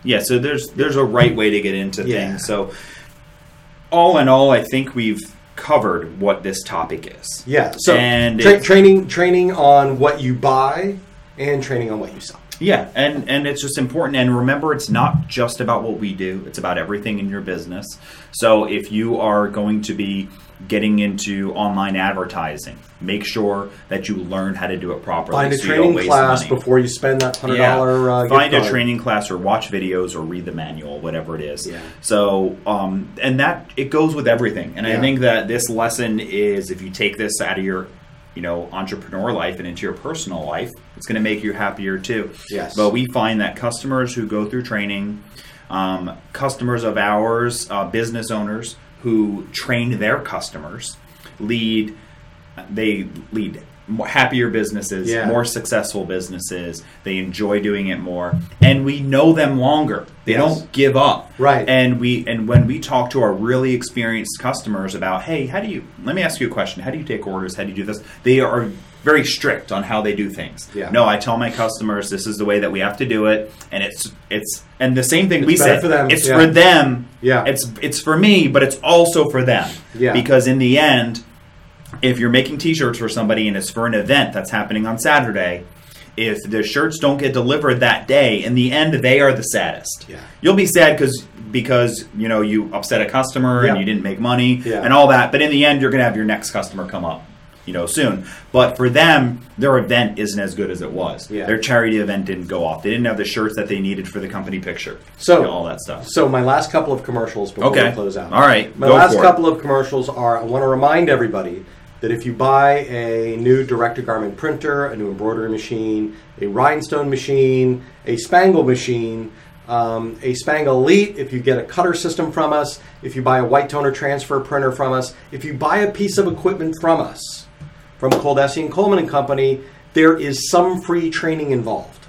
Yeah, so there's there's a right way to get into Yeah. things. So all in all, I think we've covered what this topic is. Yeah. So And tra- training training on what you buy and training on what you sell. Yeah, and and it's just important. And remember, it's not just about what we do; it's about everything in your business. So if you are going to be getting into online advertising, make sure that you learn how to do it properly. Find a so training class money. before you spend that hundred Yeah. Uh, Find a card. training class or watch videos or read the manual, whatever it is. Yeah. So, um, and that it goes with everything. And I think that this lesson is if you take this out of your, you know, entrepreneur life and into your personal life, it's going to make you happier too. Yes. But we find that customers who go through training, um, customers of ours, uh, business owners who train their customers, lead. They lead happier businesses, Yeah. more successful businesses. They enjoy doing it more, and we know them longer. They Yes. don't give up, Right. And we and when we talk to our really experienced customers about, hey, how do you? Let me ask you a question. How do you take orders? How do you do this? They are very strict on how they do things. Yeah. No, I tell my customers this is the way that we have to do it, and it's it's and the same thing we better say. for them, It's yeah. for them. Yeah. It's it's for me, but it's also for them. Yeah. Because in the end, if you're making t-shirts for somebody and it's for an event that's happening on Saturday, if the shirts don't get delivered that day, in the end they are the saddest. Yeah. You'll be sad because because you know you upset a customer Yeah. and you didn't make money Yeah. and all that, but in the end you're gonna have your next customer come up, you know, soon. But for them, their event isn't as good as it was. Yeah. Their charity event didn't go off. They didn't have the shirts that they needed for the company picture. So- you know, all that stuff. So my last couple of commercials before Okay. we close out. All right, My last for it. couple of commercials are I want to remind everybody that if you buy a new direct to garment printer, a new embroidery machine, a rhinestone machine, a spangle machine, um, a Spangle Elite, if you get a cutter system from us, if you buy a white toner transfer printer from us, if you buy a piece of equipment from us, from Coldesi and Coleman and Company, there is some free training involved.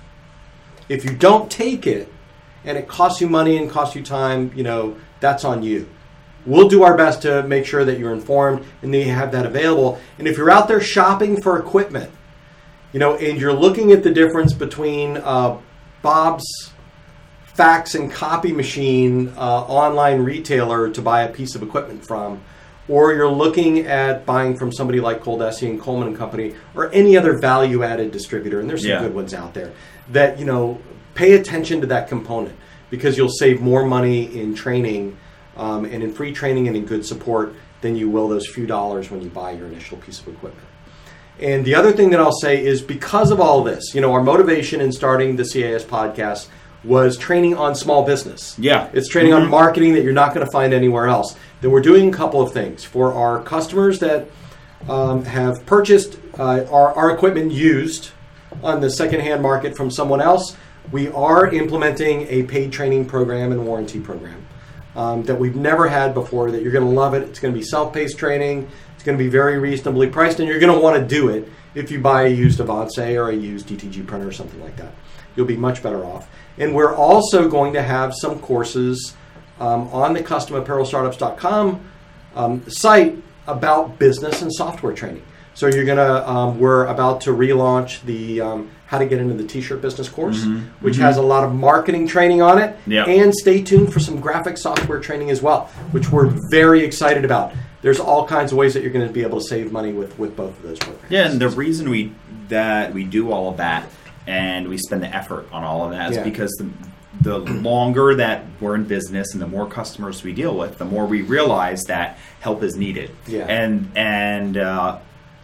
If you don't take it and it costs you money and costs you time, you know, that's on you. We'll do our best to make sure that you're informed and that you have that available. And if you're out there shopping for equipment, you know, and you're looking at the difference between uh, Bob's fax and copy machine uh, online retailer to buy a piece of equipment from, or you're looking at buying from somebody like Coldesi and Coleman and Company, or any other value-added distributor, and there's some Yeah. good ones out there. That you know, pay attention to that component because you'll save more money in training um, and in free training and in good support than you will those few dollars when you buy your initial piece of equipment. And the other thing that I'll say is because of all this, you know, our motivation in starting the CAS podcast was training on small business. Yeah. It's training on marketing that you're not going to find anywhere else. Then we're doing a couple of things for our customers that um, have purchased uh, our, our equipment used on the secondhand market from someone else. We are implementing a paid training program and warranty program um, that we've never had before. That you're going to love it. It's going to be self-paced training. It's going to be very reasonably priced, and you're going to want to do it if you buy a used Avance or a used DTG printer or something like that. You'll be much better off. And we're also going to have some courses um, on the customapparelstartups.com um, site about business and software training. So you're gonna, um, we're about to relaunch the um, how to get into the t-shirt business course, which has a lot of marketing training on it. Yeah. And stay tuned for some graphic software training as well, which we're very excited about. There's all kinds of ways that you're going to be able to save money with, with both of those programs. Yeah, and the reason we that we do all of that and we spend the effort on all of that is Yeah. because the the longer that we're in business and the more customers we deal with, the more we realize that help is needed. Yeah. And and uh,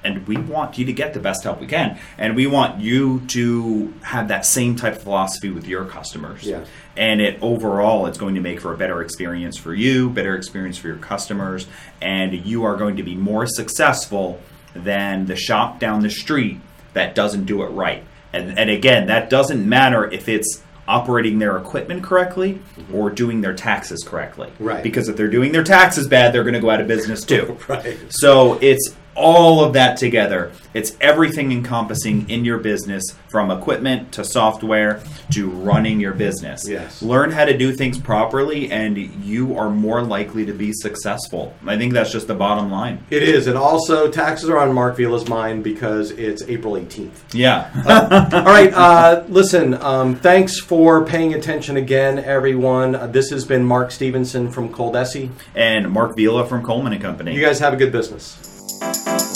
and we want you to get the best help we can, and we want you to have that same type of philosophy with your customers. Yeah. And it overall, it's going to make for a better experience for you, better experience for your customers, and you are going to be more successful than the shop down the street that doesn't do it right. And, and again, that doesn't matter if it's operating their equipment correctly mm-hmm. or doing their taxes correctly. Right. Because if they're doing their taxes bad, they're going to go out of business too. *laughs* Right. So it's all of that together. It's everything encompassing in your business from equipment to software to running your business. Yes. Learn how to do things properly and you are more likely to be successful. I think that's just the bottom line. It is, and also taxes are on Mark Vila's mind because it's April 18th. Yeah. All right, uh, listen. Um, thanks for paying attention again, everyone. Uh, this has been Mark Stevenson from Coldesi. and Mark Vila from Coleman and Company. You guys have a good business. Música